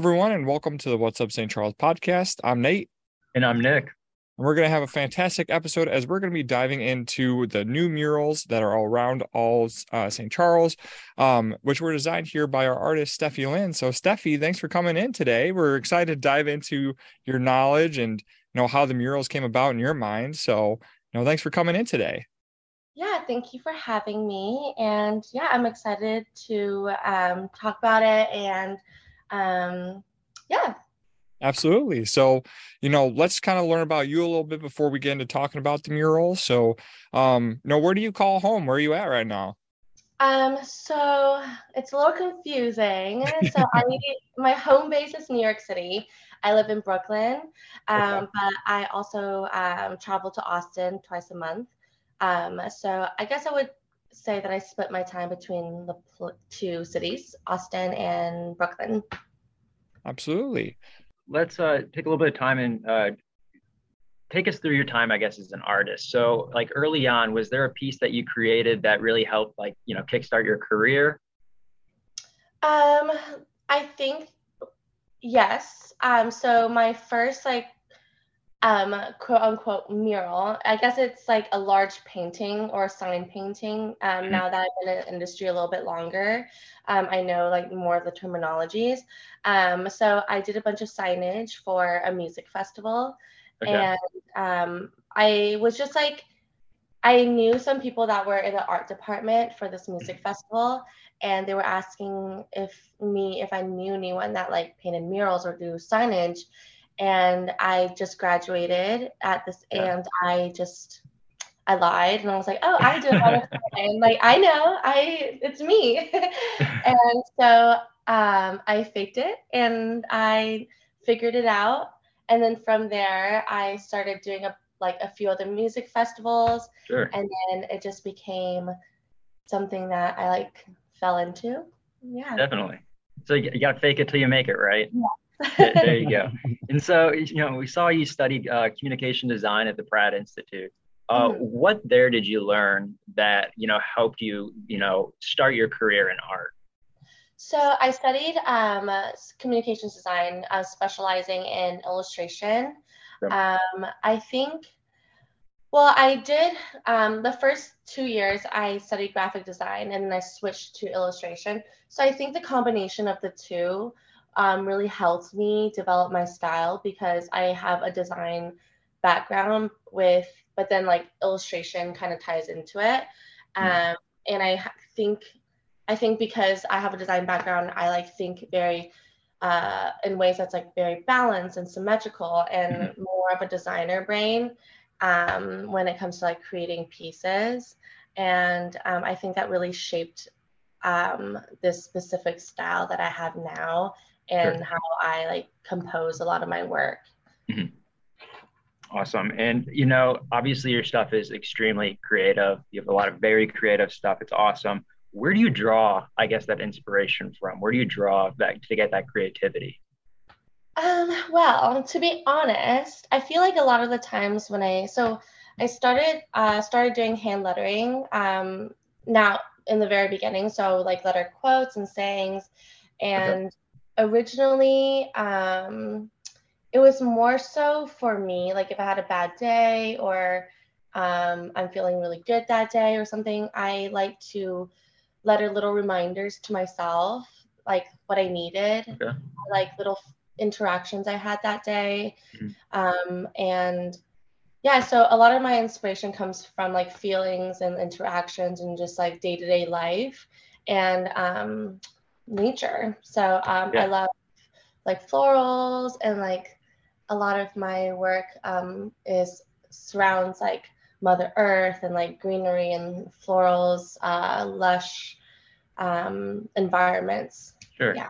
everyone, and welcome to the What's Up St. Charles podcast. I'm Nate. And I'm Nick. And we're going to have a fantastic episode as we're going to be diving into the new murals that are all around all uh, St. Charles, um, which were designed here by our artist, Steffi Lynn. So, Steffi, thanks for coming in today. We're excited to dive into your knowledge and you know how the murals came about in your mind. So, you know, thanks for coming in today. Yeah, thank you for having me. And yeah, I'm excited to um, talk about it and um, yeah. Absolutely. So, you know, let's kind of learn about you a little bit before we get into talking about the mural. So, um, you know, where do you call home? Where are you at right now? Um, so it's a little confusing. So I my home base is New York City. I live in Brooklyn, um, okay. but I also um, travel to Austin twice a month. Um, so I guess I would say that I split my time between the pl- two cities, Austin and Brooklyn. Absolutely. Let's uh, take a little bit of time and uh, take us through your time, I guess, as an artist. So, like early on, was there a piece that you created that really helped, like, you know, kickstart your career? Um, I think yes. Um, so my first like um, quote unquote mural. I guess it's like a large painting or a sign painting. Um, mm-hmm. Now that I've been in the industry a little bit longer, um, I know like more of the terminologies. Um, so I did a bunch of signage for a music festival, okay. and um, I was just like, I knew some people that were in the art department for this music mm-hmm. festival, and they were asking if me if I knew anyone that like painted murals or do signage and I just graduated at this, yeah. and I just I lied and I was like, oh, I did all and like I know, I it's me, and so um, I faked it and I figured it out, and then from there I started doing a like a few other music festivals, sure. and then it just became something that I like fell into. Yeah, definitely. So you, you got to fake it till you make it, right? Yeah there you go. And so, you know, we saw you studied uh, communication design at the Pratt Institute. Uh, mm-hmm. What there did you learn that you know helped you, you know, start your career in art? So I studied um, communications design, uh, specializing in illustration. Um, I think. Well, I did um, the first two years. I studied graphic design, and then I switched to illustration. So I think the combination of the two um, really helped me develop my style because I have a design background with, but then like illustration kind of ties into it. Hmm. Um, and I think, I think because I have a design background, I like think very uh, in ways that's like very balanced and symmetrical and mm-hmm. more of a designer brain um, when it comes to like creating pieces. And um, I think that really shaped um, this specific style that I have now and sure. how I like compose a lot of my work. Mm-hmm. Awesome. And, you know, obviously your stuff is extremely creative. You have a lot of very creative stuff. It's awesome. Where do you draw, I guess, that inspiration from? Where do you draw that to get that creativity? Um, well, to be honest, I feel like a lot of the times when I, so I started, uh, started doing hand lettering, um, now in the very beginning. So like letter quotes and sayings. And okay originally um, it was more so for me like if i had a bad day or um, i'm feeling really good that day or something i like to letter little reminders to myself like what i needed okay. like little interactions i had that day mm-hmm. um, and yeah so a lot of my inspiration comes from like feelings and interactions and just like day-to-day life and um, nature. So um, yeah. I love like florals and like a lot of my work um, is surrounds like Mother Earth and like greenery and florals, uh, lush um, environments. Sure. Yeah.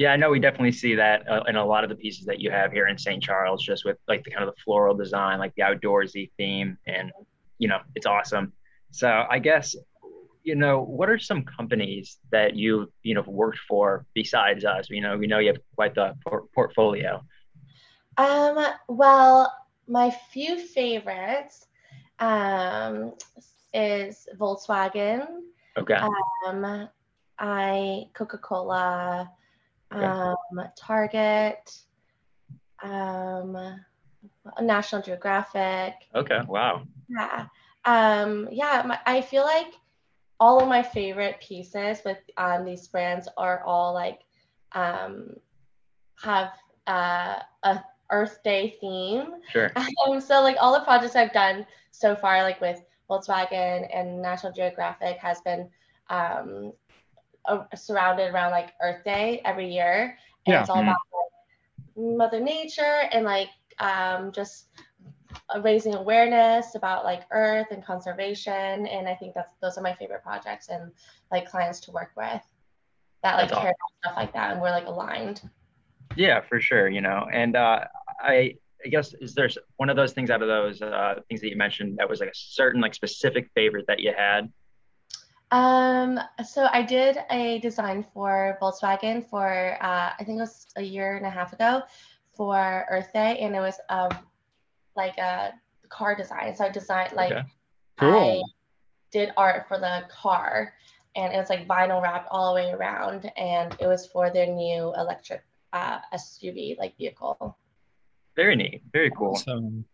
Yeah, I know we definitely see that uh, in a lot of the pieces that you have here in St. Charles, just with like the kind of the floral design, like the outdoorsy theme, and you know, it's awesome. So I guess you know, what are some companies that you you know worked for besides us? You know, we know you have quite the por- portfolio. Um, well, my few favorites um, is Volkswagen. Okay. Um, I Coca Cola. Okay. um, Target, um, National Geographic. Okay, wow. Yeah. Um, yeah, my, I feel like all of my favorite pieces with um, these brands are all like um, have uh, a Earth Day theme. Sure. Um, so like all the projects I've done so far, like with Volkswagen and National Geographic, has been um, uh, surrounded around like Earth Day every year, and yeah. it's all mm-hmm. about like, Mother Nature and like um, just raising awareness about like Earth and conservation. And I think that's those are my favorite projects and like clients to work with that like care about stuff like that, and we're like aligned. Yeah, for sure. You know, and uh, I I guess is there one of those things out of those uh, things that you mentioned that was like a certain like specific favorite that you had? Um, so I did a design for Volkswagen for uh, I think it was a year and a half ago for Earth Day, and it was um like a car design. So I designed like okay. cool. I did art for the car, and it was like vinyl wrapped all the way around, and it was for their new electric uh, SUV like vehicle. Very neat. Very cool. Awesome.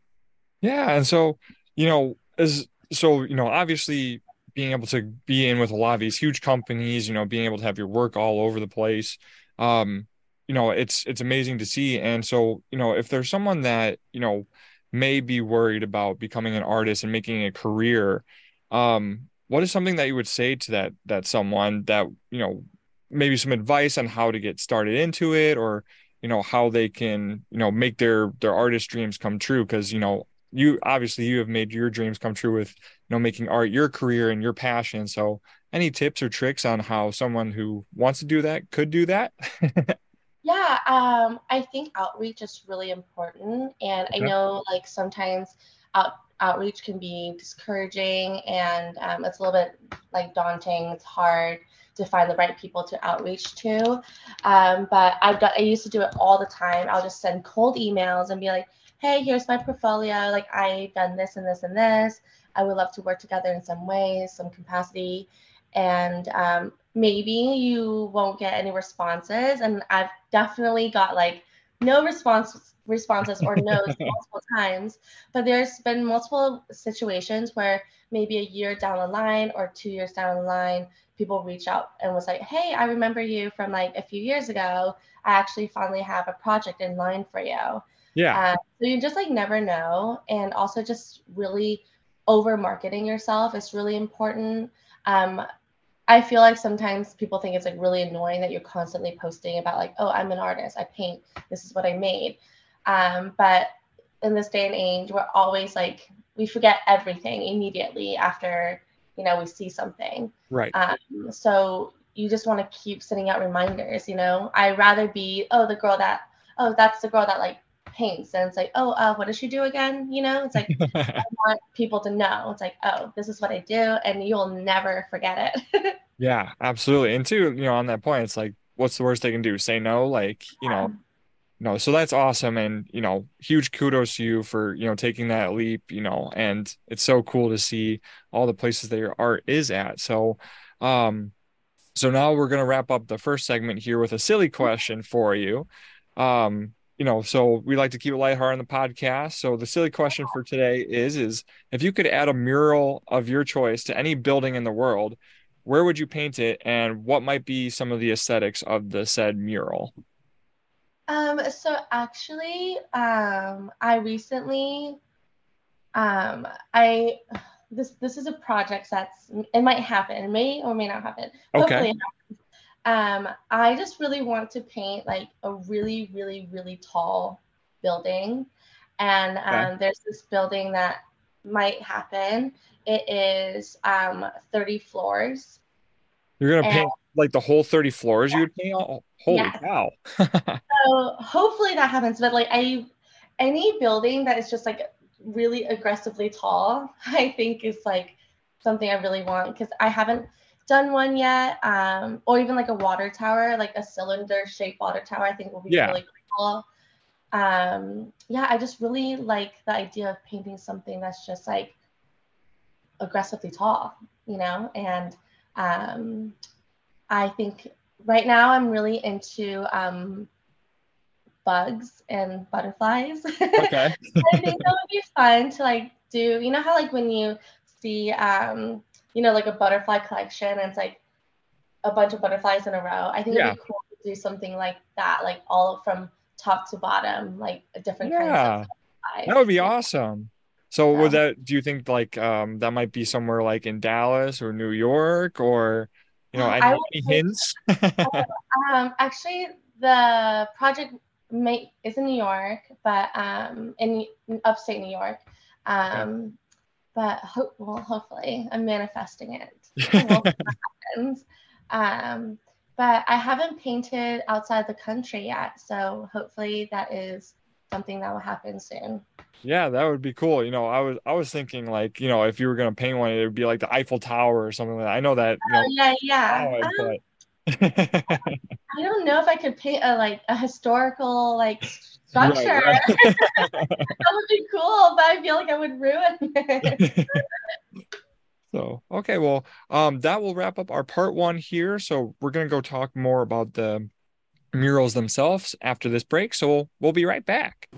Yeah, and so you know, as so you know, obviously being able to be in with a lot of these huge companies, you know, being able to have your work all over the place, um, you know, it's it's amazing to see. And so, you know, if there's someone that you know may be worried about becoming an artist and making a career, um, what is something that you would say to that that someone that you know maybe some advice on how to get started into it or you know how they can you know make their their artist dreams come true because you know you obviously you have made your dreams come true with you know making art your career and your passion. So any tips or tricks on how someone who wants to do that could do that? Yeah um i think outreach is really important. And i know like sometimes out outreach can be discouraging and um, it's a little bit like daunting. It's hard to find the right people to outreach to. Um, but i've got i used to do it all the time. I'll just send cold emails and be like hey, here's my portfolio. Like I've done this and this and this. I would love to work together in some ways, some capacity. And um, maybe you won't get any responses. And I've definitely got like no response responses or no's multiple times. But there's been multiple situations where maybe a year down the line or two years down the line, people reach out and was like, hey, I remember you from like a few years ago. I actually finally have a project in line for you. Yeah. Um, so you just like never know. And also just really over marketing yourself is really important. Um, I feel like sometimes people think it's like really annoying that you're constantly posting about like, oh, I'm an artist, I paint, this is what I made. Um, but in this day and age, we're always like we forget everything immediately after you know we see something. Right. Um, so you just want to keep sending out reminders. You know, I'd rather be oh the girl that oh that's the girl that like paints and it's like oh uh, what does she do again? You know it's like i want people to know. It's like oh this is what i do and you'll never forget it. Yeah absolutely. And too you know on that point it's like what's the worst they can do? Say no like you know no so that's awesome and you know huge kudos to you for you know taking that leap you know and it's so cool to see all the places that your art is at. So um so now we're going to wrap up the first segment here with a silly question for you. Um you know, so we like to keep it lighthearted on the podcast. So the silly question for today is is if you could add a mural of your choice to any building in the world, where would you paint it and what might be some of the aesthetics of the said mural? Um so actually um I recently um I this this is a project that's it might happen, it may or may not happen. Okay. Hopefully um, I just really want to paint like a really, really, really tall building. And um, okay. there's this building that might happen. It is um, 30 floors. You're going to paint like the whole 30 floors yeah. you would paint? Oh, holy yes. cow. so hopefully that happens. But like I, any building that is just like really aggressively tall, I think is like something I really want because I haven't done one yet, um, or even like a water tower, like a cylinder shaped water tower, I think will be yeah. really cool. Um, yeah, I just really like the idea of painting something that's just like aggressively tall, you know, and um, I think right now I'm really into um, bugs and butterflies. Okay. I think that would be fun to like do. You know how like when you see um, you know like a butterfly collection and it's like a bunch of butterflies in a row. I think Yeah. it'd be cool to do something like that, like all from top to bottom, like a different Yeah, of butterflies. that would be awesome. So would that, do you think like um that might be somewhere like in Dallas or New York or you know Um, any, I any say- hints? Um, actually, the project may is in New York, but um, in, in upstate New York. Um, but hope well, hopefully, I'm manifesting it. We'll see what happens. Um, but I haven't painted outside the country yet, so hopefully that is something that will happen soon. Yeah, that would be cool. You know, I was I was thinking like, you know, if you were gonna paint one, it would be like the Eiffel Tower or something like that. I know that, you Oh, know, yeah, yeah. Um, but I don't know if I could paint a like a historical like Right, structure. right. that would be cool, but I feel like I would ruin it. So, okay, well, um, that will wrap up our part one here. So we're gonna go talk more about the murals themselves after this break. So we'll, we'll be right back.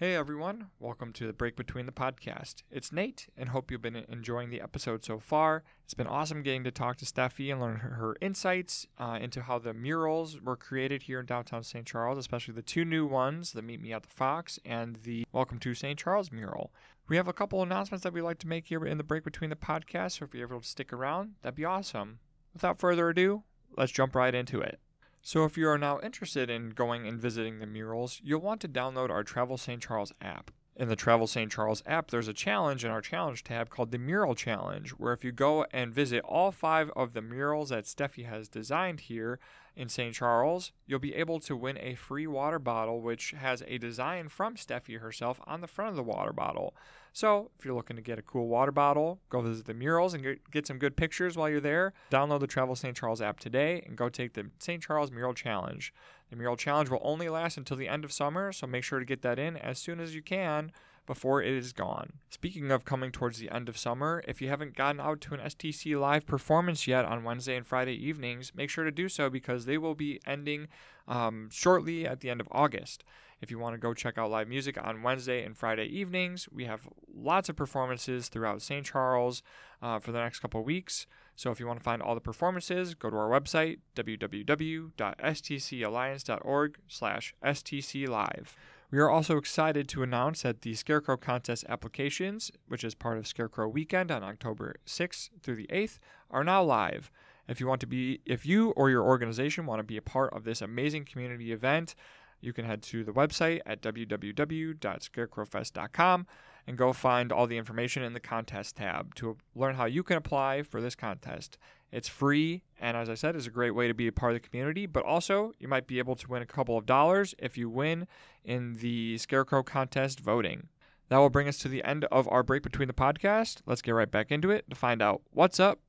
Hey everyone, welcome to the Break Between the Podcast. It's Nate, and hope you've been enjoying the episode so far. It's been awesome getting to talk to Steffi and learn her, her insights uh, into how the murals were created here in downtown St. Charles, especially the two new ones, the Meet Me at the Fox and the Welcome to St. Charles mural. We have a couple announcements that we'd like to make here in the Break Between the Podcast, so if you're able to stick around, that'd be awesome. Without further ado, let's jump right into it. So, if you are now interested in going and visiting the murals, you'll want to download our Travel St. Charles app. In the Travel St. Charles app, there's a challenge in our challenge tab called the Mural Challenge, where if you go and visit all five of the murals that Steffi has designed here in St. Charles, you'll be able to win a free water bottle, which has a design from Steffi herself on the front of the water bottle. So, if you're looking to get a cool water bottle, go visit the murals and get, get some good pictures while you're there. Download the Travel St. Charles app today and go take the St. Charles Mural Challenge. The Mural Challenge will only last until the end of summer, so make sure to get that in as soon as you can before it is gone. Speaking of coming towards the end of summer, if you haven't gotten out to an STC live performance yet on Wednesday and Friday evenings, make sure to do so because they will be ending um, shortly at the end of August. If you want to go check out live music on Wednesday and Friday evenings, we have lots of performances throughout St. Charles uh, for the next couple weeks. So if you want to find all the performances, go to our website, www.stcalliance.org slash stclive. We are also excited to announce that the Scarecrow Contest applications, which is part of Scarecrow Weekend on October 6th through the 8th, are now live. If you want to be if you or your organization want to be a part of this amazing community event, you can head to the website at www.scarecrowfest.com and go find all the information in the contest tab to learn how you can apply for this contest. It's free, and as I said, is a great way to be a part of the community. But also, you might be able to win a couple of dollars if you win in the Scarecrow contest voting. That will bring us to the end of our break between the podcast. Let's get right back into it to find out what's up,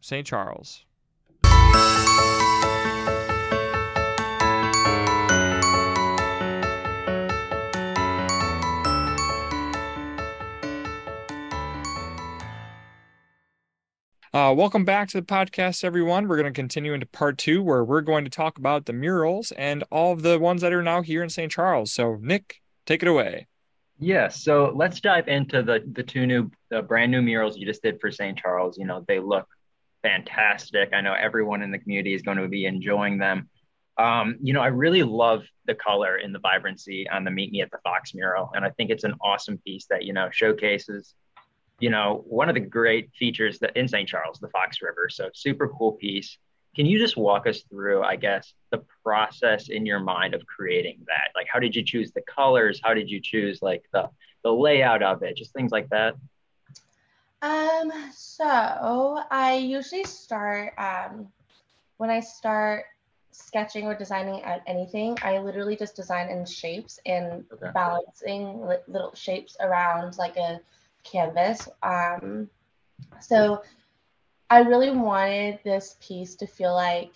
St. Charles. Uh, welcome back to the podcast, everyone. We're going to continue into part two, where we're going to talk about the murals and all of the ones that are now here in St. Charles. So, Nick, take it away. Yeah, so let's dive into the the two new the brand new murals you just did for St. Charles. You know, they look fantastic. I know everyone in the community is going to be enjoying them. Um, you know, I really love the color and the vibrancy on the Meet Me at the Fox mural, and I think it's an awesome piece that you know showcases, you know, one of the great features that in St. Charles, the Fox River. So super cool piece. Can you just walk us through, I guess, the process in your mind of creating that? Like, how did you choose the colors? How did you choose like the the layout of it? Just things like that. Um, so I usually start um, when I start sketching or designing at anything, I literally just design in shapes and Okay. balancing li- little shapes around like a canvas. Um, so I really wanted this piece to feel like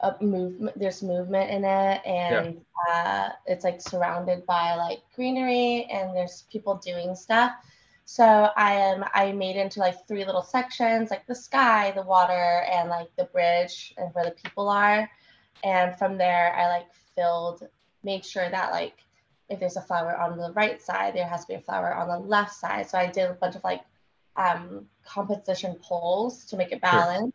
a movement there's movement in it and yeah. uh, it's like surrounded by like greenery and there's people doing stuff so i am i made into like three little sections like the sky the water and like the bridge and where the people are and from there i like filled made sure that like if there's a flower on the right side there has to be a flower on the left side so i did a bunch of like um, composition poles to make it balanced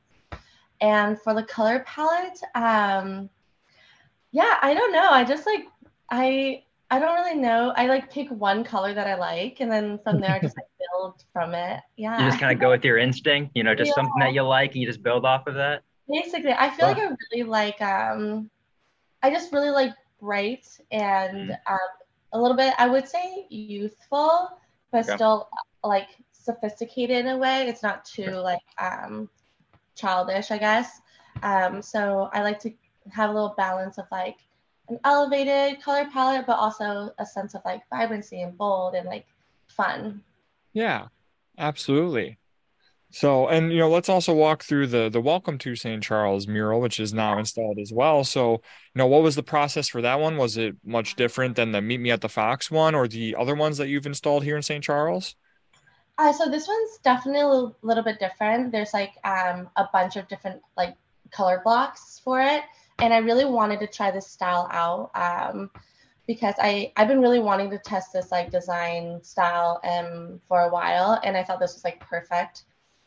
and for the color palette, um, yeah, I don't know. I just like I I don't really know. I like pick one color that I like, and then from there I just like build from it. Yeah. You just kind of go with your instinct, you know, just yeah. something that you like, and you just build off of that. Basically, I feel like I really like. um I just really like bright and mm. um, a little bit. I would say youthful, but yeah. still like sophisticated in a way. It's not too like um childish, I guess. Um, so I like to have a little balance of like an elevated color palette, but also a sense of like vibrancy and bold and like fun. Yeah, absolutely. So, and you know, let's also walk through the the Welcome to St. Charles mural, which is now installed as well. So, you know, what was the process for that one? Was it much different than the Meet Me at the Fox one or the other ones that you've installed here in St. Charles? Uh, so this one's definitely a little, bit different. There's like um, a bunch of different like color blocks for it, and I really wanted to try this style out um, because I I've been really wanting to test this like design style um, for a while, and I thought this was like perfect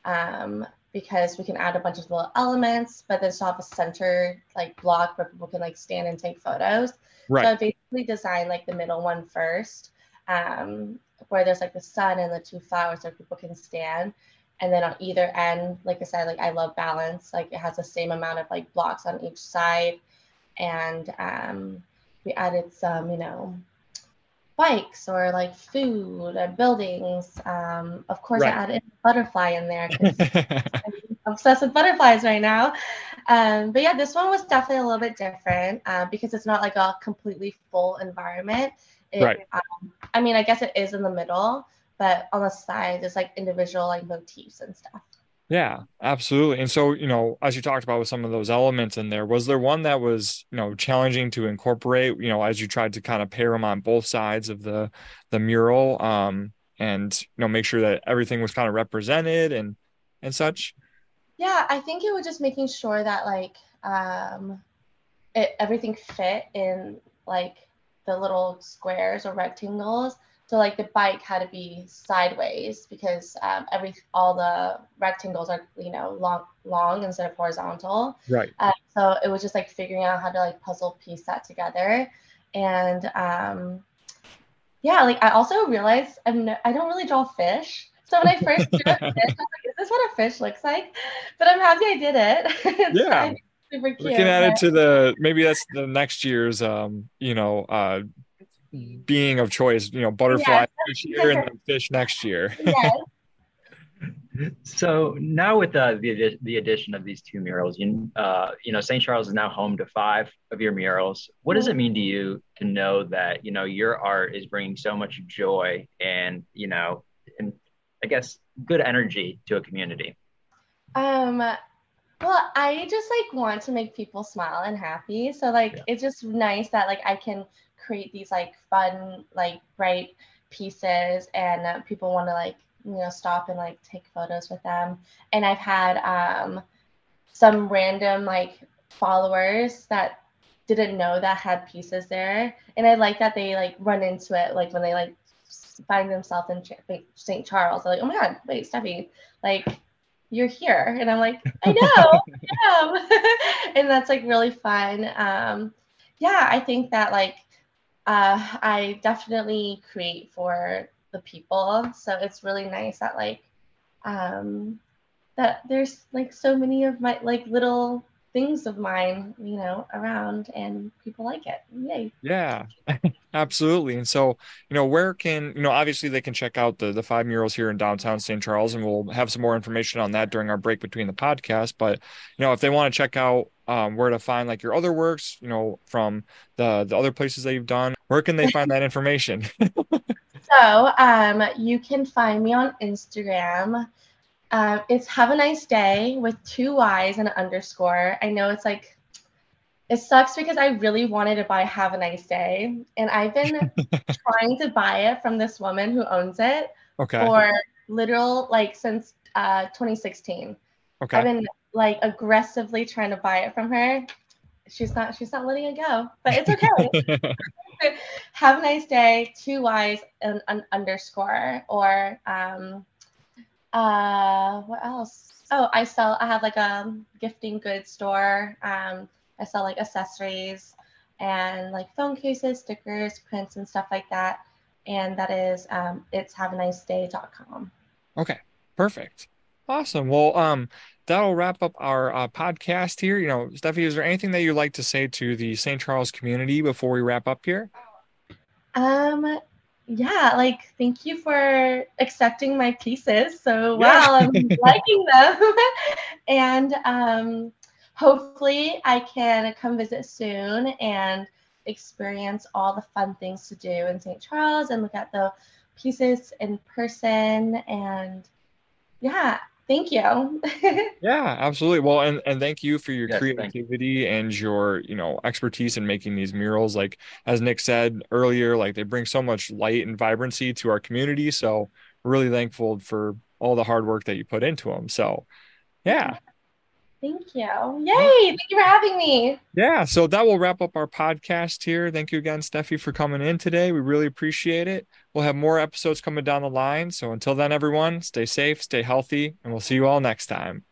um, because we can add a bunch of little elements, but then still have a center like block where people can like stand and take photos. Right. So I basically designed like the middle one first. Um, where there's like the sun and the two flowers where people can stand. And then on either end, like I said, like I love balance. Like it has the same amount of like blocks on each side. And um, we added some, you know, bikes or like food and buildings. Um, of course, right. I added a butterfly in there because I'm obsessed with butterflies right now. Um, but yeah, this one was definitely a little bit different uh, because it's not like a completely full environment. It, right. Um, I mean, I guess it is in the middle, but on the side, there's like individual like motifs and stuff. Yeah, absolutely. And so, you know, as you talked about with some of those elements in there, was there one that was, you know, challenging to incorporate, you know, as you tried to kind of pair them on both sides of the the mural um and, you know, make sure that everything was kind of represented and and such? Yeah, I think it was just making sure that like um it everything fit in like the little squares or rectangles. So like the bike had to be sideways because um, every all the rectangles are you know long long instead of horizontal. Right. Uh, so it was just like figuring out how to like puzzle piece that together, and um, yeah, like I also realized I'm no, I don't really draw fish. So when I first drew a fish, I was like, "Is this what a fish looks like?" But I'm happy I did it. yeah. Super cute. Looking at it to the maybe that's the next year's um, you know, uh being of choice, you know, butterfly this year and then fish next year. Yes. so now with uh, the the addition of these two murals, you uh, you know, St. Charles is now home to five of your murals. What does it mean to you to know that you know your art is bringing so much joy and you know, and I guess good energy to a community? Um, well, I just like want to make people smile and happy. So like yeah. it's just nice that like I can create these like fun, like bright pieces and uh, people want to like, you know, stop and like take photos with them. And I've had um some random like followers that didn't know that had pieces there. And I like that they like run into it like when they like find themselves in St. Charles. They're like, oh my God, wait, Steffi, like you're here and i'm like i know I and that's like really fun um yeah i think that like uh i definitely create for the people. So it's really nice that like um that there's like so many of my like little things of mine, you know, around and people like it. Yay. Yeah, absolutely. And so, you know, where can, you know, obviously they can check out the the five murals here in downtown St. Charles and we'll have some more information on that during our break between the podcast. But, you know, if they want to check out um, where to find like your other works, you know, from the the other places that you've done, where can they find that information? so um, you can find me on Instagram um, it's have a nice day with two Y's and an underscore. I know it's like it sucks because I really wanted to buy Have a Nice Day. And I've been trying to buy it from this woman who owns it Okay. for literal like since uh 2016. I've been like aggressively trying to buy it from her. She's not she's not letting it go. But it's okay. Have a nice day, two Y's and an underscore. Or um uh what else? Oh, I sell I have like a gifting goods store. Um I sell like accessories and like phone cases, stickers, prints and stuff like that. And that is um it's have a nice day.com. Okay, perfect. Awesome. Well, um, that'll wrap up our uh, podcast here. You know, Steffi, is there anything that you'd like to say to the St. Charles community before we wrap up here? Um, yeah, like thank you for accepting my pieces so Yeah. well. I'm liking them. and um, hopefully I can come visit soon and experience all the fun things to do in St. Charles and look at the pieces in person. And yeah, thank you. Yeah, absolutely. Well, and and thank you for your Yes, thank you. creativity and your, you know, expertise in making these murals. Like as Nick said earlier, like they bring so much light and vibrancy to our community. So really thankful for all the hard work that you put into them. So yeah. Thank you. Yay. Thank you for having me. Yeah, so that will wrap up our podcast here. Thank you again, Steffi, for coming in today. We really appreciate it. We'll have more episodes coming down the line. So until then, everyone, stay safe, stay healthy, and we'll see you all next time.